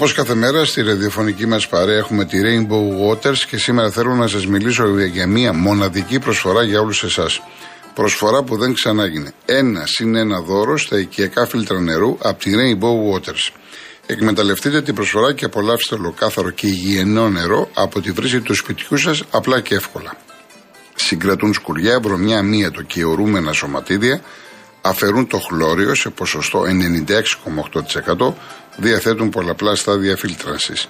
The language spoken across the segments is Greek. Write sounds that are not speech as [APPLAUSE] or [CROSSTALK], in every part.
Όπως κάθε μέρα στη ραδιοφωνική μας παρέα έχουμε τη Rainbow Waters και σήμερα θέλω να σας μιλήσω για μια μοναδική προσφορά για όλους εσάς. Προσφορά που δεν ξανάγινε. Ένα συν ένα δώρο στα οικιακά φίλτρα νερού από τη Rainbow Waters. Εκμεταλλευτείτε την προσφορά και απολαύστε ολοκάθαρο και υγιεινό νερό από τη βρύση του σπιτιού σας απλά και εύκολα. Συγκρατούν σκουριά, βρωμιά, μύετο και ορούμενα σωματίδια, αφαιρούν το χλώριο σε ποσοστό 96,8%, διαθέτουν πολλαπλά στάδια φίλτρανσης.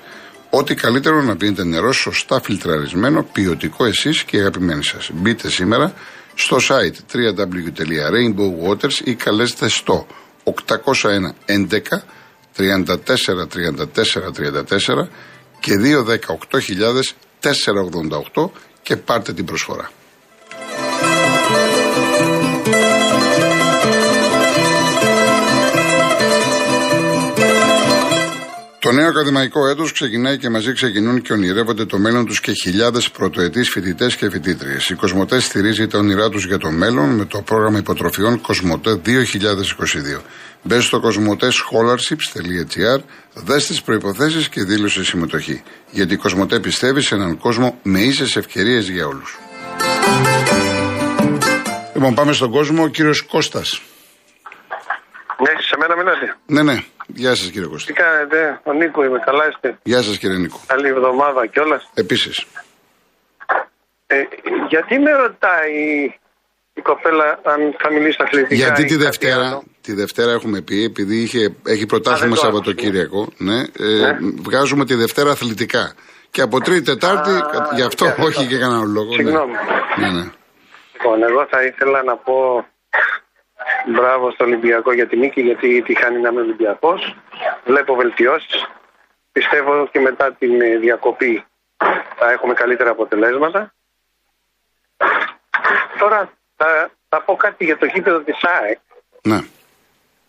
Ό,τι καλύτερο να πίνετε νερό σωστά φιλτραρισμένο, ποιοτικό εσείς και αγαπημένοι σας. Μπείτε σήμερα στο site www.rainbowwaters ή καλέστε στο 801 11 34 34 34 και 218 488 και πάρτε την προσφορά. Το νέο ακαδημαϊκό έτος ξεκινάει και μαζί ξεκινούν και ονειρεύονται το μέλλον τους και χιλιάδες πρωτοετής φοιτητές και φοιτήτριες. Η Κοσμοτέ στηρίζει τα όνειρά τους για το μέλλον με το πρόγραμμα υποτροφιών Κοσμοτέ 2022. Μπε στο κοσμοτέ.scholarships.gr, δες τις προποθέσει και δήλωσε συμμετοχή. Γιατί η Κοσμοτέ πιστεύει σε έναν κόσμο με ίσες ευκαιρίες για όλους. Λοιπόν, πάμε στον κόσμο. Ο κύριος Κώστας. Ναι, σε μένα μιλάτε. Ναι, ναι. Γεια σας κύριε Κώστα. Τι κάνετε, ο Νίκο είμαι, καλά είστε; Γεια σας κύριε Νίκο. Καλή εβδομάδα κιόλας. Επίσης. Ε, γιατί με ρωτάει η κοπέλα αν θα μιλήσει αθλητικά. Γιατί ή τη κάτι Δευτέρα, άλλο; τη Δευτέρα έχουμε πει, επειδή είχε, έχει πρωτάθλημα Α, δεν το Σαββατοκύριακο, ναι, ε, Ναι. βγάζουμε τη Δευτέρα αθλητικά. Και από Τρίτη Τετάρτη, Α, κα- γι' αυτό γι' αυτό. όχι και κανένα λόγο. ναι. Συγγνώμη. Ναι, ναι. Λοιπόν, εγώ θα ήθελα να πω μπράβο στο Ολυμπιακό για τη νίκη, γιατί τη χάνει να είμαι Ολυμπιακός. Βλέπω βελτιώσεις. Πιστεύω και μετά την ε, διακοπή θα έχουμε καλύτερα αποτελέσματα. Τώρα θα, θα πω κάτι για το γήπεδο της ΑΕΚ. ναι.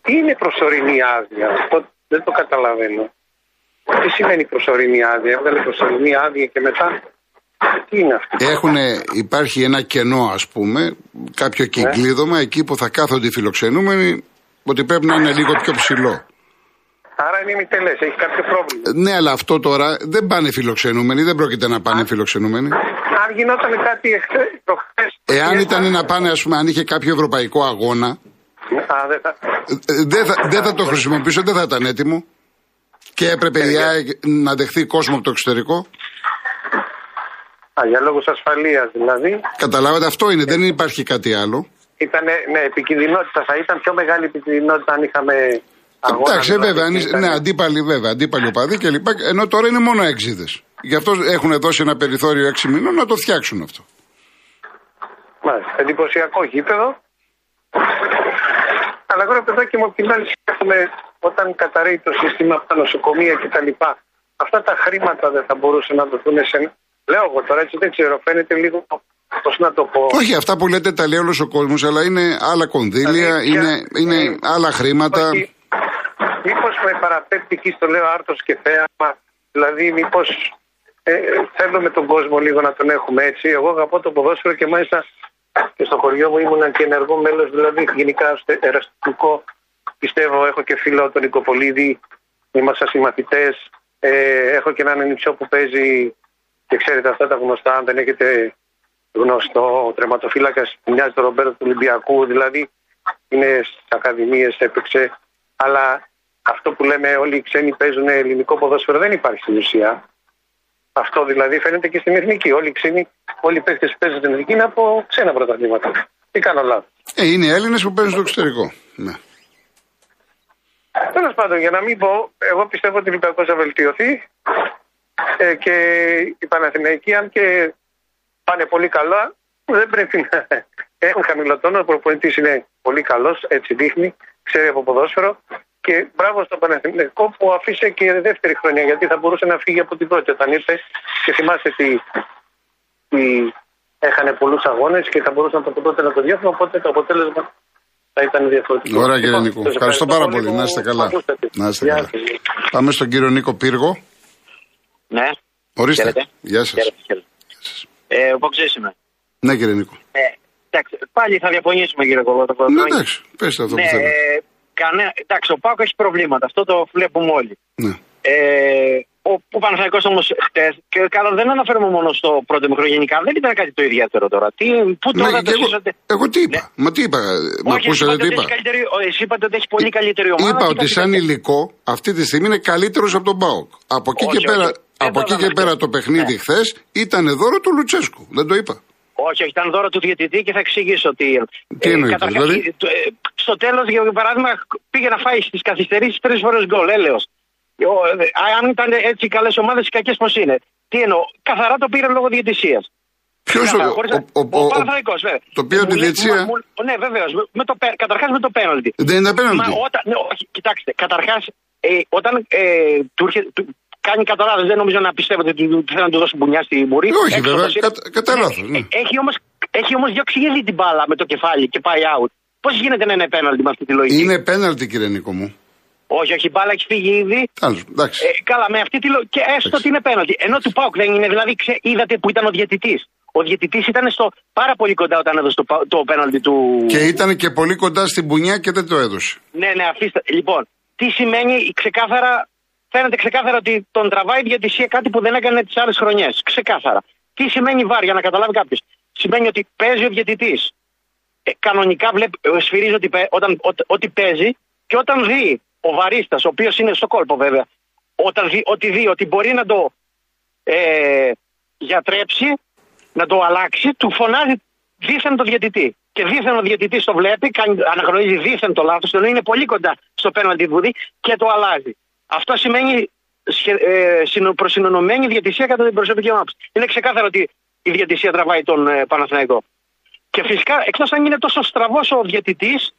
Τι είναι προσωρινή άδεια, αυτό δεν το καταλαβαίνω. Τι σημαίνει προσωρινή άδεια, έβγαλε προσωρινή άδεια και μετά. Τι είναι αυτό; Έχουν, υπάρχει ένα κενό, ας πούμε, κάποιο Ναι. κυκλίδωμα εκεί που θα κάθονται οι φιλοξενούμενοι, ότι πρέπει να είναι λίγο πιο ψηλό. Άρα είναι ημιτελέ, έχει κάποιο πρόβλημα. Ναι, αλλά αυτό τώρα δεν πάνε φιλοξενούμενοι, δεν πρόκειται να πάνε φιλοξενούμενοι. Αν γινόταν κάτι εχθέ, προχθές... Εάν ήταν να πάνε, ας πούμε, αν είχε κάποιο ευρωπαϊκό αγώνα, Α, δεν θα... Ε, ε, Δεν θα, δεν θα το χρησιμοποιήσω, δεν θα ήταν έτοιμο. Και έπρεπε η ΑΕΚ να δεχθεί κόσμο από το εξωτερικό. Α, για λόγους ασφαλείας δηλαδή. Καταλάβατε, αυτό είναι, δεν υπάρχει κάτι άλλο. Ήταν, ναι, επικινδυνότητα. Θα ήταν πιο μεγάλη επικινδυνότητα αν είχαμε αγώνα. Εντάξει, δηλαδή, βέβαια, αν και είσαι- ήταν- ναι, αντίπαλοι βέβαια, αντίπαλοι οπαδοί κλπ. Ενώ τώρα είναι μόνο έξιδες. Γι' αυτό έχουν δώσει ένα περιθώριο 6 μηνών να το φτιάξουν αυτό. Μάλιστα. Εντυπωσιακό γήπεδο. Αλλά εγώ ρε παιδάκι μου, απ' την άλλη σκέφτομαι όταν καταραίει το σύστημα από τα νοσοκομεία κτλ. Αυτά τα χρήματα δεν θα μπορούσαν να δοθούν σε ένα. Λέω εγώ τώρα έτσι δεν ξέρω, φαίνεται λίγο. Πώς να το πω. Όχι, αυτά που λέτε τα λέει όλος ο κόσμος, αλλά είναι άλλα κονδύλια, Δηλαδή, είναι, ποια- είναι ε, άλλα χρήματα. Μήπως με παραπέμπει εκεί στο λέω άρτος και θέαμα. Δηλαδή, μήπως ε, θέλουμε τον κόσμο λίγο να τον έχουμε έτσι. Εγώ αγαπώ το ποδόσφαιρο και μάλιστα και στο χωριό μου ήμουν και ενεργό μέλος, δηλαδή γενικά στε- εραστικό. Πιστεύω, έχω και φίλο τον Νικοπολίδη, είμαστε συμμαθητές. Ε, έχω και έναν ενυψιό που παίζει και ξέρετε αυτά τα γνωστά, αν δεν έχετε γνωστό, ο τερματοφύλακας μοιάζει τον Ρομπέρτο του Ολυμπιακού, δηλαδή είναι στις ακαδημίες, έπαιξε. Αλλά αυτό που λέμε όλοι οι ξένοι παίζουν ελληνικό ποδόσφαιρο δεν υπάρχει στην ουσία. Αυτό δηλαδή φαίνεται και στην εθνική. Όλοι οι ξένοι, όλοι οι παίχτε που παίζουν στην εθνική είναι από ξένα πρωταθλήματα. Τι κάνω λάθος. Ε, είναι Έλληνες που παίζουν στο εξωτερικό. Ναι. Τέλος πάντων, για να μην πω, εγώ πιστεύω ότι ο Ολυμπιακός θα βελτιωθεί ε, και οι Παναθηναϊκοί, αν και πάνε πολύ καλά, δεν πρέπει να έχουν χαμηλοτόνο. Ο προπονητής είναι πολύ καλός, έτσι δείχνει, ξέρει από ποδόσφαιρο. Και μπράβο στον Παναθηναϊκό που αφήσε και δεύτερη χρονιά, γιατί θα μπορούσε να φύγει από την πρώτη όταν ήρθε. Και θυμάστε τι, τι έχανε πολλούς αγώνες και θα μπορούσαν από τότε να το διώχνουν. Οπότε το αποτέλεσμα θα ήταν διαφορετικό. Ωραία κύριε Λοιπόν, Νίκο. σας Ευχαριστώ πάρα πολύ. που Να είστε καλά. μ' ακούσατε. Να είστε Γεια καλά. σας. Πάμε στον κύριο Νίκο Πύργο. Ναι. Ορίστε. Χαίρετε. Γεια σας. Χαίρετε, χαίρετε. Ε, ο Μποξής είμαι. Ναι, κύριε Νίκο. Ε, εντάξει, πάλι θα διαφωνήσουμε κύριε Κολότο. Ναι, εντάξει. Πέστε αυτό ναι, που θέλετε. ε, κανέ... εντάξει, ο Πάκος έχει προβλήματα. Αυτό το βλέπουμε όλοι. Ναι. Ε, ο, ο Παναθηναϊκός όμως χτες, και καλά δεν αναφέρομαι μόνο στο πρώτο μικρό γενικά, δεν ήταν κάτι το ιδιαίτερο τώρα. Τι, πού Ναι, τώρα και το εγώ, ζήσατε. εγώ τι είπα; Μα τι είπα; Μα Όχι, ακούσατε είπατε τι ότι είπα; έχει καλύτερη- ο, Εσύ είπατε ότι έχει πολύ καλύτερη ομάδα. Είπα και ότι είπατε σαν ότι- υλικό αυτή τη στιγμή είναι καλύτερος από τον Πάοκ. Από εκεί Όχι, και πέρα, όχι. Δεν από το εκεί είδαμε και πέρα αυτό. το παιχνίδι Ναι. χθες ήταν δώρο του Λουτσέσκου. Δεν το είπα. Όχι, όχι, ήταν δώρο του διαιτητή και θα εξηγήσω τι. Τι εννοείται, καταρχάς, δηλαδή; ε, το, ε, στο τέλος, για παράδειγμα, πήγε να φάει στις καθυστερήσεις τρεις φορές γκολ, έλεος. Ο, ε, αν ήταν έτσι οι καλές ομάδες, οι κακές πώς είναι; Τι εννοώ, καθαρά το πήρε λόγω διαιτησίας. Ποιος Καθαρά, ο, χωρίς ο, να- ο, ο, ο ο- Παναθηναϊκός, βέβαια. το πήρε Μου τη λέει- διετησία. μου- μου- Ναι, βεβαίως. Καταρχάς με το πέναλτι. Δεν είναι Μα απέναντι. όταν, ναι, όχι, κοιτάξτε, καταρχάς, ε, όταν ε, του, έρχε- του κάνει καταλάβει, δεν νομίζω να πιστεύω ότι του, του θέλουν να του δώσουν μπουνιά στη μουρή. Όχι, Έξω βέβαια, το σύρε- κατα- κατά λάθος, ναι. Ε, Έχει όμω έχει όμως διώξει ήδη την μπάλα με το κεφάλι και πάει out. Πώς γίνεται να είναι πέναλτι με αυτή τη λογική; Είναι πέναλτι, κύριε Νίκο μου. Όχι, όχι, η μπάλα έχει φύγει ήδη. Τέλος, εντάξει. Ε, καλά, με αυτή τη λογική. Και έστω ότι είναι πέναλτι. Ενώ του Πάουκ δεν είναι. Δηλαδή, ξέ, είδατε που ήταν ο διαιτητής. Ο διαιτητής ήταν στο πάρα πολύ κοντά όταν έδωσε το, πα- το πέναλτι του. Και ήταν και πολύ κοντά στην μπουνιά και δεν το έδωσε. Ναι, ναι, αφήστε. Λοιπόν, τι σημαίνει ξεκάθαρα. Φαίνεται ξεκάθαρα ότι τον τραβάει η διαιτησία κάτι που δεν έκανε τις άλλες χρονιές. Ξεκάθαρα. Τι σημαίνει βάρ, για να καταλάβει κάποιος. Σημαίνει ότι παίζει ο διαιτητής. Ε, κανονικά βλέπει, ε, σφυρίζει ότι, παί- όταν, ότι, ότι παίζει και όταν δει ο βαρίστα, ο οποίος είναι στο κόλπο βέβαια, όταν δει, ότι δει ότι μπορεί να το ε, γιατρέψει, να το αλλάξει, του φωνάζει δίθεν το διαιτητή. Και δίθεν ο διαιτητή το βλέπει, κάνει, αναγνωρίζει δίθεν το λάθος, ενώ είναι πολύ κοντά στο πέναλτι που δει και το αλλάζει. Αυτό σημαίνει σχε, ε, συνο- προσυνονωμένη διαιτησία κατά την προσωπική μου άποψη. Είναι ξεκάθαρο ότι η διαιτησία τραβάει τον ε, Παναθηναϊκό. Και φυσικά, εκτός αν είναι τόσο στραβός ο διαιτητής,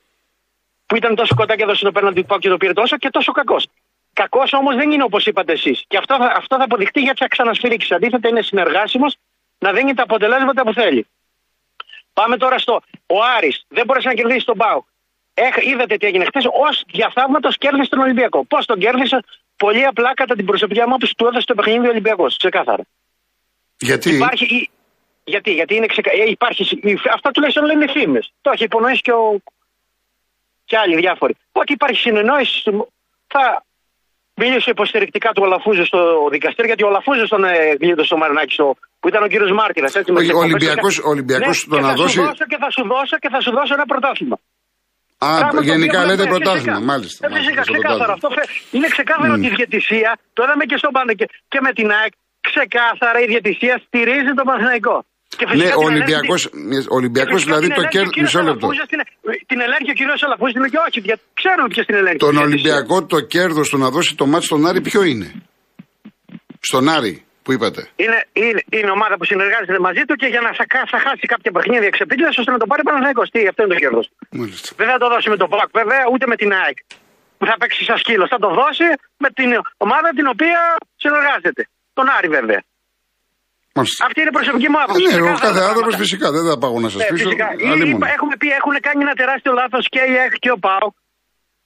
που ήταν τόσο κοντά και έδωσε το πέναλτι του Πάου και το πήρε τόσο, και τόσο κακός. Κακός όμως δεν είναι όπως είπατε εσείς. Και αυτό, θα- αυτό θα αποδειχτεί γιατί θα ξανασφυρίξει. Αντίθετα, είναι συνεργάσιμος να δίνει τα αποτελέσματα που θέλει. Πάμε τώρα στο. Ο Άρης δεν μπορούσε να κερδίσει τον Πάου. είδατε τι έγινε χθες. Ω διαθαύματος κέρδισε τον Ολυμπιακό. Πώς τον κέρδισε, πολύ απλά κατά την προσωπική μου άποψη του έδωσε το παιχνίδι ο Ολυμπιακός. Ξεκάθαρα. Γιατί; Υπάρχει. η- Γιατί, γιατί είναι ξεκα... ε, υπάρχει... η- Αυτά τουλάχιστον λένε φήμε. Το έχει υπονοήσει και, ο... και άλλοι διάφοροι. Ότι υπάρχει συνεννόηση. στο- Θα μίλησε υποστηρικτικά του Ολαφούζου στο δικαστήριο, γιατί ο Ολαφούζο τον ε, γλίτωσε στο Μαρινάκη, στο... που ήταν ο κύριος Μάρτυρας. Όχι, ο Ολυμπιακός- ο Ολυμπιακός το να Ναι, και θα δώσει- Σου δώσω και θα σου δώσω και θα σου δώσω ένα πρωτάθλημα. Α, Πράγμα το γενικά οποίο λέτε βλέπουμε πρωτάθλημα, φυσικά. μάλιστα. Ε, μάλιστα, Φυσικά, στο ξεκάθαρο. Αυτό πρωτάθλημα. φε- είναι ξεκάθαρο ότι η διαιτησία, το είδαμε και στον Πάνε και, και με την ΑΕΚ, ξεκάθαρα η διαιτησία στηρίζει τον Παναθηναϊκό. Και φυσικά Ναι, την ο ελέγχει- Ολυμπιακός, ο Ολυμπιακός και φυσικά δηλαδή την το ελέγχει ο κέρδισε. κύριος Μισό λεπτό. Αλαφούζας, Την, την ελέγχει ο κύριος Αλαφούζη, την λέει όχι, δια- ξέρουμε ποιος την ελέγχει. Τον η διαιτησία. Ολυμπιακό το κέρδος του να δώσει το μάτι στον Άρη ποιο είναι; Στον Άρη που είπατε. Είναι, είναι, είναι ομάδα που συνεργάζεται μαζί του και για να θα, θα χάσει κάποια παιχνίδια εξεπίτηδε ώστε να το πάρει Παναθηναϊκός. Τι, αυτό είναι το κέρδος. Μάλιστα. Δεν θα το δώσει με τον Μπλοκ, βέβαια, ούτε με την ΑΕΚ. Που θα παίξει σαν σκύλος. Θα το δώσει με την ομάδα την οποία συνεργάζεται. Τον Άρη, βέβαια. Μάλιστα. Αυτή είναι η προσωπική μου Α, άποψη. ναι, ο Ξεκάθαρα κάθε τα άνθρωπος πράγματα. φυσικά δεν θα πάω να σας Ναι, πείσω. φυσικά. άλλη Ή- μόνο. Έχουμε πει, έχουν κάνει ένα τεράστιο λάθος και η ΑΕΚ και ο ΠΑΟ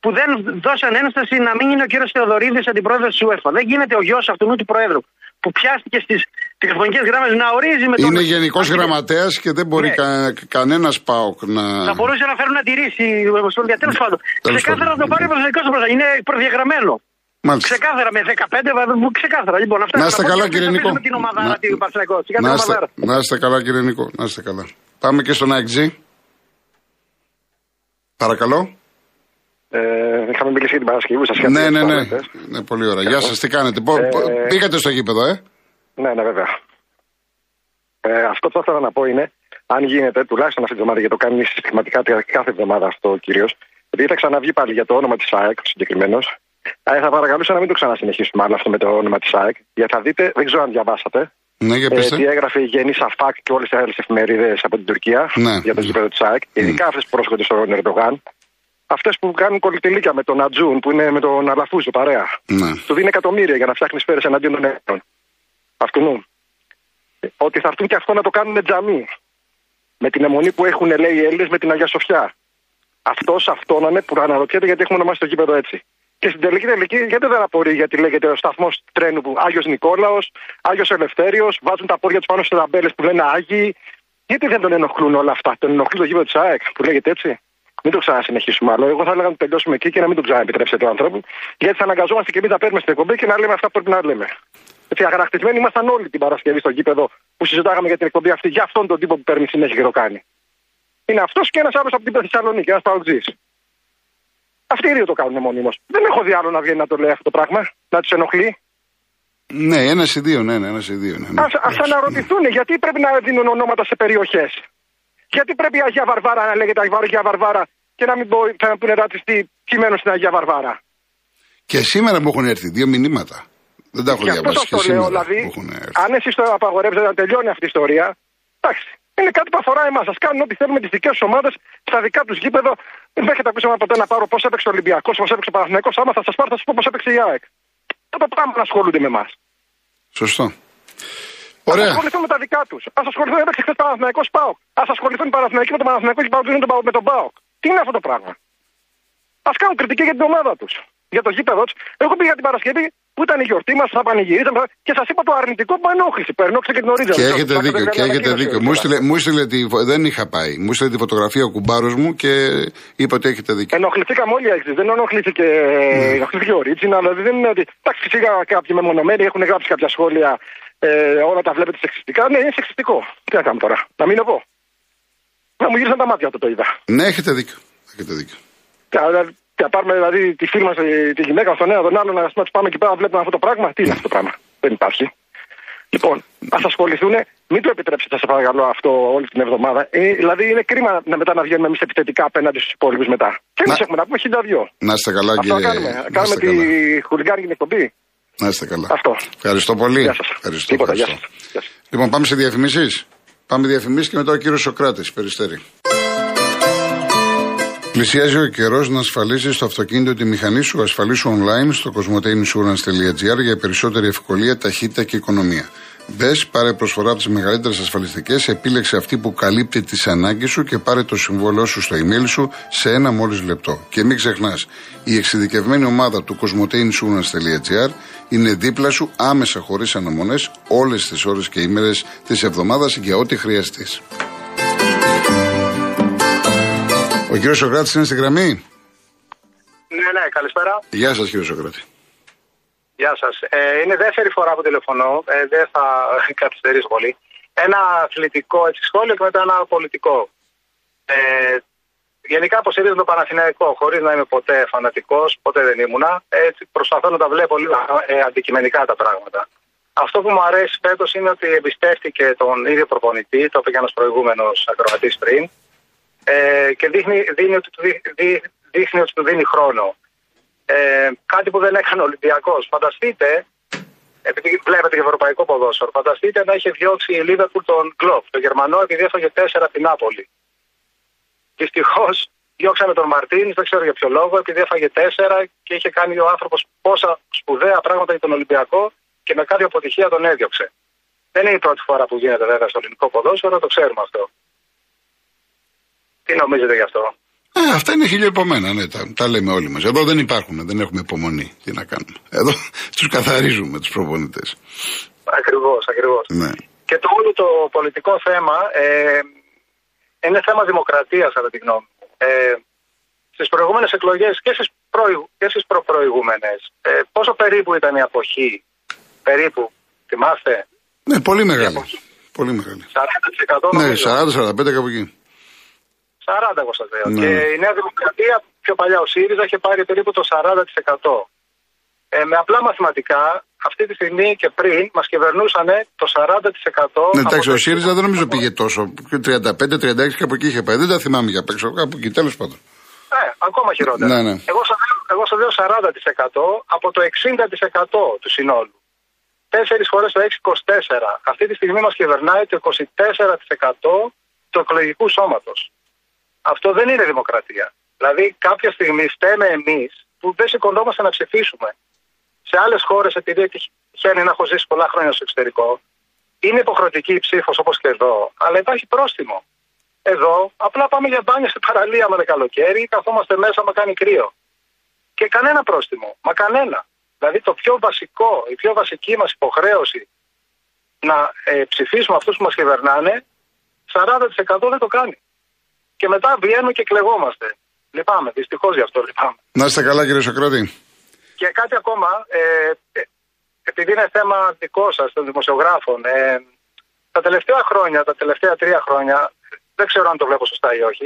που δεν δώσαν ένσταση να μην είναι ο κύριος Θεοδωρίδης αντιπρόεδρος της UEFA. Δεν γίνεται ο γιος αυτού του Προέδρου που πιάστηκε στις τηλεφωνικές γράμμε να ορίζει με τον. Είναι γενικός Αυτή- γραμματέας και δεν μπορεί Ναι. κα, κανένας ΠΑΟΚ να. Θα μπορούσε να φέρουν αντιρρήσει ο Ομοσπονδία. Τέλος πάντων. Τέλος Ξεκάθαρα πάντων. να το πάρει ο Παναθηναϊκός στο μπροστά. Είναι προδιαγραμμένο. Μάλιστα. Ξεκάθαρα με 15 βαθμού. Ξεκάθαρα. Λοιπόν, αυτά Να είστε θα πω καλά, και κύριε θα Νικό. αφήσουμε την ομάδα Να- του Παναθηναϊκού. Σιγά την Να είστε, ομαδάρα. να είστε καλά, κύριε Νικό. Να είστε καλά. Πάμε και στον ΑΕΚΖ. Παρακαλώ. Ε, είχαμε μιλήσει για την Παρασκευή που σας είχα Ναι, πει ναι, ναι. προηγούμενες. ναι. Πολύ ωραία. Γεια σας, τι κάνετε; Πο- Ε, πο- πήγατε στο γήπεδο, ε; Ναι, ναι, βέβαια. Ε, αυτό που θα ήθελα να πω είναι, αν γίνεται, τουλάχιστον αυτή τη εβδομάδα, γιατί το κάνει συστηματικά κάθε εβδομάδα αυτό ο κύριος, επειδή θα ξαναβγεί πάλι για το όνομα της ΑΕΚ, συγκεκριμένος, ε, θα παρακαλούσα να μην το ξανασυνεχίσουμε άλλο αυτό με το όνομα της ΑΕΚ, γιατί θα δείτε, δεν ξέρω αν διαβάσατε, Ναι, για ε, πέστε. τι έγραφε η Γενή Σαφάκ και όλες τις άλλες εφημερίδες από την Τουρκία Ναι. για το γήπεδο της ΑΕΚ, ειδικά αυτές που πρόσχονται στον Ερντογάν, αυτές που κάνουν κολλητηλίκια με τον Ατζούν, που είναι με τον Αλαφούζο παρέα. Ναι. Του δίνει εκατομμύρια για να φτιάχνεις σφαίρε εναντίον των Έλληνων. Αυτού νου. Ότι θα έρθουν και αυτό να το κάνουν τζαμί. Με την αιμονή που έχουν, λέει, οι Έλληνες με την Αγία Σοφιά. Αυτός αυτόνανε που αναρωτιέται γιατί έχουμε ονομάσει το γήπεδο έτσι. Και στην τελική τελική, γιατί δεν απορεί γιατί λέγεται ο σταθμός τρένου που Άγιος Νικόλαος, Άγιος Ελευθέριος, βάζουν τα πόδια τους πάνω στις ταμπέλες που λένε Άγιοι. Γιατί δεν τον ενοχλούν όλα αυτά. Τον ενοχλεί το γήπεδο της ΑΕΚ που λέγεται έτσι; Μην το ξανασυνεχίσουμε άλλο. Εγώ θα έλεγα να τελειώσουμε εκεί και να μην το ξαναεπιτρέψετε του ανθρώπου. Γιατί θα αναγκαζόμαστε και εμείς να παίρνουμε στην εκπομπή και να λέμε αυτά που πρέπει να λέμε. Έτσι, αγανακτισμένοι ήμασταν όλοι την Παρασκευή στο γήπεδο που συζητάγαμε για την εκπομπή αυτή, για αυτόν τον τύπο που παίρνει συνέχεια και το κάνει. Είναι αυτός και ένας άλλος από την Θεσσαλονίκη, ένας παουτζή. Αυτοί οι δύο το κάνουν μονίμω. Δεν έχω δει άλλο να βγαίνει να το λέει αυτό το πράγμα, να τους ενοχλεί. Ναι, ένας ή δύο, ναι, ναι, ένας ή δύο. Ναι, ναι. Ας, ας αναρωτηθούν γιατί πρέπει να δίνουν ονόματα σε περιοχές; Γιατί πρέπει η Αγία Βαρβάρα να λέγεται Αγία Βαρβάρα και να μην πω, θα πούνε ρατσιστή κειμένο στην Αγία Βαρβάρα; Και σήμερα μου έχουν έρθει δύο μηνύματα. Δεν τα έχω διαβάσει και, και σήμερα. Δηλαδή, αν εσείς το απαγορεύετε να τελειώνει αυτή η ιστορία, εντάξει. Είναι κάτι που αφορά εμά. Α κάνουν ό,τι θέλουν με τι δικέ του ομάδε στα δικά του γήπεδο. Δεν έχετε ακούσει ποτέ να πάρω πώ έπαιξε ο Ολυμπιακό, πώ έπαιξε ο Παναθυναϊκό. Άμα θα σα πάρω, θα σα πω πώ έπαιξε η ΑΕΚ. Αυτό το πράγμα να ασχολούνται με εμά. Σωστό. Ωραία. Α ασχοληθούν με τα δικά του. Α ασχοληθούν με χθε Παναθυναϊκό Πάοκ. Α ασχοληθούν οι Παναθυναϊκοί με τον Παναθυναϊκό και με τον Πάοκ. Τι είναι αυτό το πράγμα. Α κάνουν κριτική για την ομάδα του. Για το γήπεδο τους. Εγώ πήγα την Παρασκευή που ήταν η γιορτή μας, θα πανηγυρίζαμε και σας είπα το αρνητικό που ενόχλησε. Περνόξε και γνωρίζω. Και έχετε δίκιο, και έχετε δίκιο. Μου έστειλε, μου έστειλε τη, δεν είχα πάει. Μου έστειλε τη φωτογραφία ο κουμπάρος μου και είπε ότι έχετε δίκιο. Ενοχληθήκαμε όλοι έξι. Δεν ενοχλήθηκε, ναι. ενοχλήθηκε ο Ρίτσινα, δηλαδή δεν είναι ότι. Εντάξει, φυσικά κάποιοι μεμονωμένοι έχουν γράψει κάποια σχόλια. Ε, όλα τα βλέπετε σεξιστικά. Ναι, είναι σεξιστικό. Τι να κάνουμε τώρα. Να μην πω. Να μου γύρισαν τα μάτια όταν το είδα. Ναι, έχετε δίκιο. Έχετε δίκιο. Θα πάρουμε δηλαδή τη φίλη μας, τη γυναίκα, στον νέο, τον άλλο, να του πάμε εκεί πέρα να βλέπουμε αυτό το πράγμα. Τι είναι αυτό το πράγμα; Δεν υπάρχει. Λοιπόν, ας ασχοληθούν, μην το επιτρέψετε, σας παρακαλώ, αυτό όλη την εβδομάδα. Ε, δηλαδή, είναι κρίμα να μετά να βγαίνουμε εμείς επιθετικά απέναντι στους υπόλοιπους μετά. Και εμείς έχουμε να πούμε χίλια δυο. Να είστε καλά, αυτό κύριε. Κάνουμε, κάνουμε τη χουλιγκάρικη εκπομπή. Να είστε καλά. Αυτό. Ευχαριστώ πολύ. Γεια σας. Ευχαριστώ, Τίποτα, ευχαριστώ. Γεια σας. Λοιπόν, πάμε σε διαφημίσεις. Πάμε διαφημίσεις και μετά ο κύριος Σοκράτης, περιστέρη. Πλησιάζει ο καιρός να ασφαλίσει το αυτοκίνητο τη μηχανή σου ασφαλίσου online στο cosmoteinsurance.gr για περισσότερη ευκολία, ταχύτητα και οικονομία. Μπες, πάρε προσφορά από τις μεγαλύτερες ασφαλιστικές, επίλεξε αυτή που καλύπτει τις ανάγκες σου και πάρε το συμβόλαιό σου στο email σου σε ένα μόλις λεπτό. Και μην ξεχνάς, η εξειδικευμένη ομάδα του cosmoteinsurance.gr είναι δίπλα σου άμεσα χωρίς αναμονές όλες τις ώρες και ημέρες της εβδομάδας για ό,τι χρειαστείς. Ο κύριος Σοκράτης είναι στην γραμμή; Ναι, ναι, καλησπέρα. Γεια σας, κύριε Σοκράτη. Γεια σας. Ε, είναι δεύτερη φορά που τηλεφωνώ. Ε, δεν θα [LAUGHS] καθυστερήσω πολύ. Ένα αθλητικό έτσι, σχόλιο και μετά ένα πολιτικό. Ε, γενικά υποστηρίζω το Παναθηναϊκό, χωρίς να είμαι ποτέ φανατικός, ποτέ δεν ήμουνα. Έτσι, προσπαθώ να τα βλέπω λίγο ε, αντικειμενικά τα πράγματα. Αυτό που μου αρέσει φέτος είναι ότι εμπιστεύτηκε τον ίδιο προπονητή, το είπε και ένας προηγούμενος ακροατής πριν, ε, και δείχνει, δίνει, ότι, δει, δείχνει ότι του δίνει χρόνο. Ε, κάτι που δεν έκανε ο Ολυμπιακός. Φανταστείτε, επειδή βλέπετε και ευρωπαϊκό ποδόσφαιρο, φανταστείτε να είχε διώξει η Λίβερπουλ τον Κλοπ, τον Γερμανό, επειδή έφαγε τέσσερα την Νάπολη. Δυστυχώς διώξαμε τον Μαρτίνς, δεν ξέρω για ποιο λόγο, επειδή έφαγε τέσσερα και είχε κάνει ο άνθρωπος πόσα σπουδαία πράγματα για τον Ολυμπιακό και με κάποια αποτυχία τον έδιωξε. Δεν είναι η πρώτη φορά που γίνεται βέβαια στο ελληνικό ποδόσφαιρο, το ξέρουμε αυτό. Τι νομίζετε γι' αυτό; Ε, αυτά είναι χιλιοπομένα, ναι, τα, τα λέμε όλοι μας. Εδώ δεν υπάρχουν, δεν έχουμε υπομονή. Τι να κάνουμε. Εδώ [LAUGHS] τους καθαρίζουμε τους προπονητές. Ακριβώς, ακριβώς. Ναι. Και το όλο το πολιτικό θέμα ε, είναι θέμα δημοκρατίας, κατά τη γνώμη μου. Ε, στις προηγούμενες εκλογές και στις προηγου, προπροηγούμενες, ε, πόσο περίπου ήταν η αποχή, περίπου, θυμάστε; Ναι, πολύ μεγάλη. Πολύ μεγάλη. 40% Ναι, 40-45 κάπου εκεί. 40 εγώ σας λέω. Ναι. Και η Νέα Δημοκρατία, πιο παλιά ο ΣΥΡΙΖΑ, είχε πάρει περίπου το 40%. Ε, με απλά μαθηματικά, αυτή τη στιγμή και πριν μας κυβερνούσαν το 40%. Ναι, εντάξει, ο ΣΥΡΙΖΑ δεν νομίζω πήγε τόσο. 35-36 κάπου εκεί είχε πάει. Δεν τα θυμάμαι για παίξω. Κάπου εκεί, τέλος πάντων. Ναι, ακόμα χειρότερα. Ναι, ναι. Εγώ σας λέω 40% από το 60% του συνόλου. Τέσσερις φορές το 6,24. Αυτή τη στιγμή μας κυβερνάει το 24% του εκλογικού σώματος. Αυτό δεν είναι δημοκρατία. Δηλαδή, κάποια στιγμή φταίμε εμείς που δεν σηκωνόμαστε να ψηφίσουμε. Σε άλλες χώρες, επειδή τυχαίνει να έχω ζήσει πολλά χρόνια στο εξωτερικό, είναι υποχρεωτική η ψήφος όπως και εδώ, αλλά υπάρχει πρόστιμο. Εδώ απλά πάμε για μπάνια σε παραλία με καλοκαίρι, καθόμαστε μέσα, μα κάνει κρύο. Και κανένα πρόστιμο. Μα κανένα. Δηλαδή το πιο βασικό, η πιο βασική μας υποχρέωση να ε, ψηφίσουμε αυτούς που μας κυβερνάνε, 40% δεν το κάνει και μετά βγαίνουμε και κλεγόμαστε. Λυπάμαι, δυστυχώς γι' αυτό λυπάμαι. Να είστε καλά, κύριε Σοκράτη. Και κάτι ακόμα, ε, ε, επειδή είναι θέμα δικό σας, των δημοσιογράφων, ε, τα τελευταία χρόνια, τα τελευταία τρία χρόνια, δεν ξέρω αν το βλέπω σωστά ή όχι,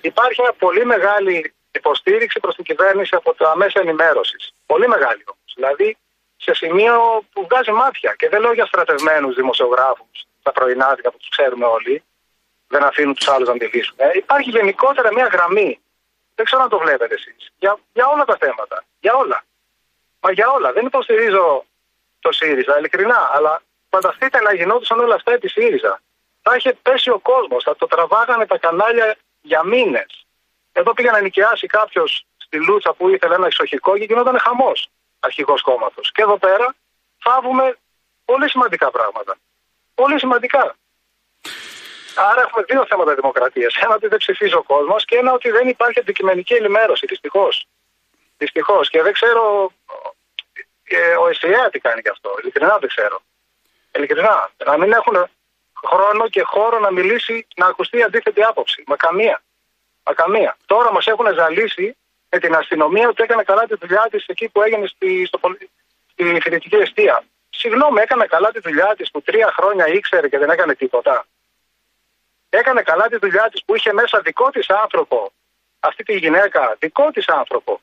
υπάρχει μια πολύ μεγάλη υποστήριξη προς την κυβέρνηση από τα μέσα ενημέρωσης. Πολύ μεγάλη όμως. Δηλαδή σε σημείο που βγάζει μάτια. Και δεν λέω για στρατευμένους δημοσιογράφους τα πρωινάδικα που τους ξέρουμε όλοι, δεν αφήνουν τους άλλους να μιλήσουν. Ε, υπάρχει γενικότερα μια γραμμή. Δεν ξέρω αν το βλέπετε εσείς. Για, για όλα τα θέματα. Για όλα. Μα για όλα. Δεν υποστηρίζω το ΣΥΡΙΖΑ, ειλικρινά. Αλλά φανταστείτε να γινόντουσαν όλα αυτά επί ΣΥΡΙΖΑ. Θα είχε πέσει ο κόσμος. Θα το τραβάγανε τα κανάλια για μήνες. Εδώ πήγε να νοικιάσει κάποιος στη Λούτσα που ήθελε ένα εξοχικό και γινόταν χαμός αρχηγός κόμματος. Και εδώ πέρα φάβουμε πολύ σημαντικά πράγματα. Πολύ σημαντικά. Άρα έχουμε δύο θέματα δημοκρατίας. Ένα ότι δεν ψηφίζει ο κόσμος και ένα ότι δεν υπάρχει αντικειμενική ενημέρωση. Δυστυχώς. Δυστυχώς. Και δεν ξέρω. Ε, ο ΕΣΥΑ τι κάνει γι' αυτό. Ειλικρινά δεν ξέρω. Ειλικρινά. Να μην έχουν χρόνο και χώρο να μιλήσει, να ακουστεί αντίθετη άποψη. Μα καμία. Μα καμία. Τώρα μας έχουν ζαλίσει με την αστυνομία ότι έκανε καλά τη δουλειά της εκεί που έγινε στη, στο, στη φοιτητική αιστεία. Συγγνώμη, έκανε καλά τη δουλειά της που τρία χρόνια ήξερε και δεν έκανε τίποτα. Έκανε καλά τη δουλειά της που είχε μέσα δικό της άνθρωπο, αυτή τη γυναίκα, δικό της άνθρωπο.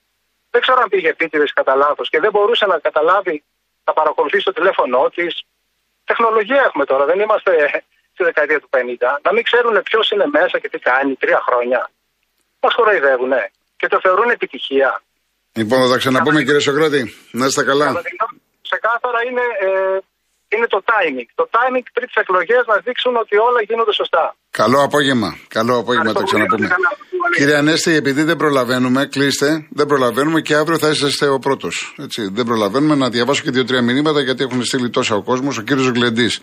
Δεν ξέρω αν πήγε επίτηδες κατά λάθος και δεν μπορούσε να καταλάβει, να παρακολουθήσει το τηλέφωνό της. Τεχνολογία έχουμε τώρα, δεν είμαστε στη δεκαετία του 50. Να μην ξέρουν ποιος είναι μέσα και τι κάνει τρία χρόνια. Μας χοροϊδεύουνε και το θεωρούν επιτυχία. Λοιπόν, θα τα ξαναπούμε κύριε Σοκράτη. Να είστε καλά. Ξεκάθαρα είναι, ε, είναι το timing. Το timing πριν τις εκλογές να δείξουν ότι όλα γίνονται σωστά. Καλό απόγευμα. Καλό απόγευμα, το ξαναπούμε. Κύριε Ανέστη, επειδή δεν προλαβαίνουμε, κλείστε, δεν προλαβαίνουμε και αύριο θα είσαστε ο πρώτος. Δεν προλαβαίνουμε να διαβάσω και δύο-τρία μηνύματα γιατί έχουν στείλει τόσα ο κόσμος. Ο κύριος Γκλεντής.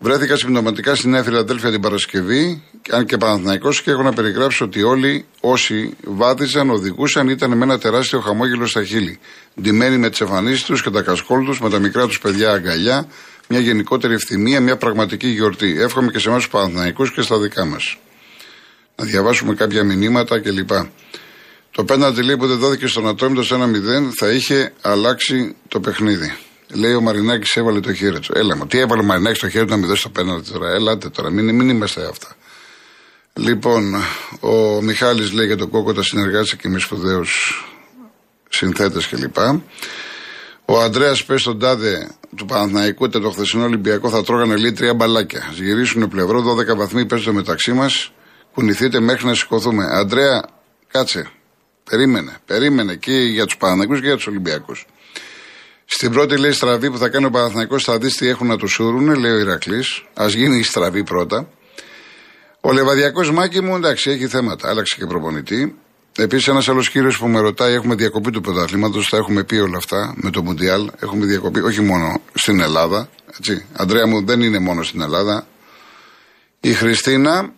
Βρέθηκα συμπτωματικά στη Νέα Φιλαδέλφια την Παρασκευή, αν και Παναθηναϊκός, και έχω να περιγράψω ότι όλοι όσοι βάδιζαν, οδηγούσαν, ήταν με ένα τεράστιο χαμόγελο στα χείλη. Ντυμένοι με τις εμφανίσεις τους και τα κασκόλ τους, με τα μικρά τους παιδιά αγκαλιά, μια γενικότερη ευθυμία, μια πραγματική γιορτή. Εύχομαι και σε εμάς τους Παναθηναϊκούς και στα δικά μας. Να διαβάσουμε κάποια μηνύματα κλπ. Το πέναντι λέει που δεν δόθηκε στον Ατόμητο σε ένα 0 θα είχε αλλάξει το παιχνίδι. Λέει ο Μαρινάκης έβαλε το χέρι του. Έλα μου, τι έβαλε ο Μαρινάκης στο χέρι του να μην δώσει το πέναντι τώρα. Ελάτε τώρα, μην, μην είμαστε αυτά. Λοιπόν, ο Μιχάλης λέει για τον Κόκοτα συνεργάζεται και με σπουδαίους συνθέτες κλπ. Ο Αντρέα πες στον τάδε του Παναθναϊκού το χθεσινό Ολυμπιακό θα τρώγανε λέει τρία μπαλάκια. Γυρίσουν πλευρό, 12 βαθμοί παίζουν μεταξύ μας. Κουνηθείτε μέχρι να σηκωθούμε. Αντρέα, κάτσε. Περίμενε. Περίμενε και για τους Παναθναϊκού και για τους Ολυμπιακούς. Στην πρώτη λέει στραβή που θα κάνει ο Παναθηναϊκός θα δεις τι έχουν να τους σούρουνε, λέει ο Ηρακλής. Α γίνει η στραβή πρώτα. Ο Λεβαδιακός Μάκη μου, εντάξει, έχει θέματα. Άλλαξε και προπονητή. Επίσης, ένας άλλος κύριος που με ρωτάει, έχουμε διακοπή του πρωταθλήματος, τα έχουμε πει όλα αυτά με το Μουντιάλ. Έχουμε διακοπή, όχι μόνο στην Ελλάδα. Έτσι. Αντρέα μου, δεν είναι μόνο στην Ελλάδα. Η Χριστίνα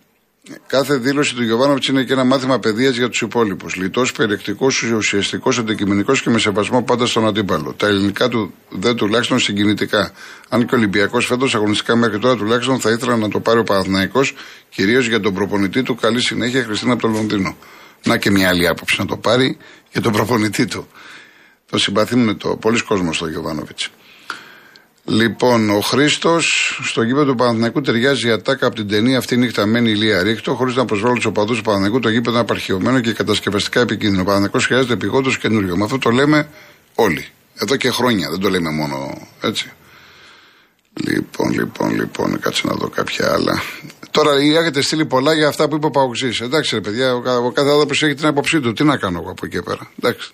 Κάθε δήλωση του Γιωβάνοβιτς είναι και ένα μάθημα παιδείας για τους υπόλοιπους. Λιτός, περιεκτικός, ουσιαστικός, αντικειμενικός και με σεβασμό πάντα στον αντίπαλο. Τα ελληνικά του δεν τουλάχιστον συγκινητικά. Αν και ο Ολυμπιακός φέτος αγωνιστικά μέχρι τώρα τουλάχιστον θα ήθελα να το πάρει ο Παναθναϊκό, κυρίως για τον προπονητή του. Καλή συνέχεια, Χριστίνα από το Λονδίνο. Να και μια άλλη άποψη να το πάρει για τον προπονητή του. Το συμπαθήμουν το πολλοί κόσμος στο Γιωβάνοβιτς. Λοιπόν, ο Χρήστος στο γήπεδο του Παναθηναϊκού ταιριάζει η ατάκα από την ταινία αυτή νύχτα μένει ηλία ρίχτω, χωρίς να προσβάλλω τους οπαδούς του Παναθηναϊκού. Το γήπεδο είναι απαρχαιωμένο και κατασκευαστικά επικίνδυνο. Ο Παναθηναϊκός χρειάζεται επιγόντως καινούριο. Με αυτό το λέμε όλοι. Εδώ και χρόνια, δεν το λέμε μόνο έτσι. Λοιπόν, λοιπόν, λοιπόν, κάτσε να δω κάποια άλλα. Τώρα έχετε στείλει πολλά για αυτά που είπε ο Παοξής. Εντάξει, ρε παιδιά, ο κάθε άνθρωπος έχει την άποψή του. Τι να κάνω εγώ από εκεί πέρα. Εντάξει.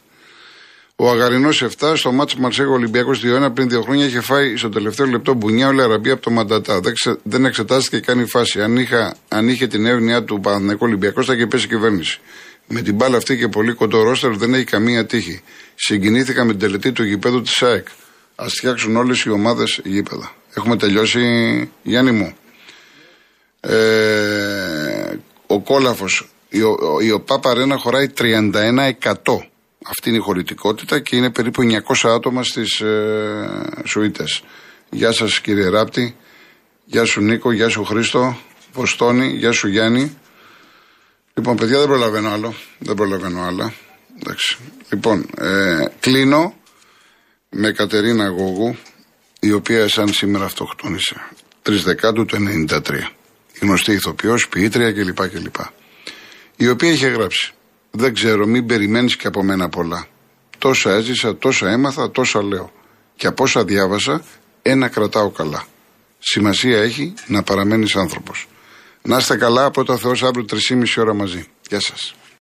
Ο Αγαρινός 7 στο μάτσο Μαρσέγο Ολυμπιακός 2-1 πριν δύο χρόνια είχε φάει στο τελευταίο λεπτό μπουνιά όλη Αραμπία από το Μαντατά. Δεν εξετάστηκε καν η φάση. Αν, είχα, αν είχε την εύνοια του Παναθηναϊκού Ολυμπιακό θα είχε πέσει η κυβέρνηση. Με την μπάλα αυτή και πολύ κοντό ρόστερ δεν έχει καμία τύχη. Συγκινήθηκα με την τελετή του γηπέδου της ΣΑΕΚ. Α φτιάξουν όλες οι ομάδες γήπεδα. Έχουμε τελειώσει, Γιάννη μου. Ε, ο Κόλαφος, η, η ΟΠΑ Παρένα χωράει 31 αυτή είναι η χωρητικότητα και είναι περίπου 900 άτομα στις ε, σουίτες. Γεια σας κύριε Ράπτη, γεια σου Νίκο, γεια σου Χρήστο, Βοστόνη, γεια σου Γιάννη. Λοιπόν, παιδιά, δεν προλαβαίνω άλλο. Δεν προλαβαίνω άλλα. Εντάξει. Λοιπόν, ε, κλείνω με Κατερίνα Γόγου, η οποία σαν σήμερα αυτοκτόνησε. 3 Δεκάτου του 93. Γνωστή ηθοποιός, ποιήτρια κλπ. κλπ. Η οποία είχε γράψει. Δεν ξέρω, μην περιμένεις και από μένα πολλά. Τόσα έζησα, τόσα έμαθα, τόσα λέω. Και από όσα διάβασα, ένα κρατάω καλά. Σημασία έχει να παραμένεις άνθρωπος. Να είστε καλά, από το Θεός αύριο 3,5 ώρα μαζί. Γεια σας.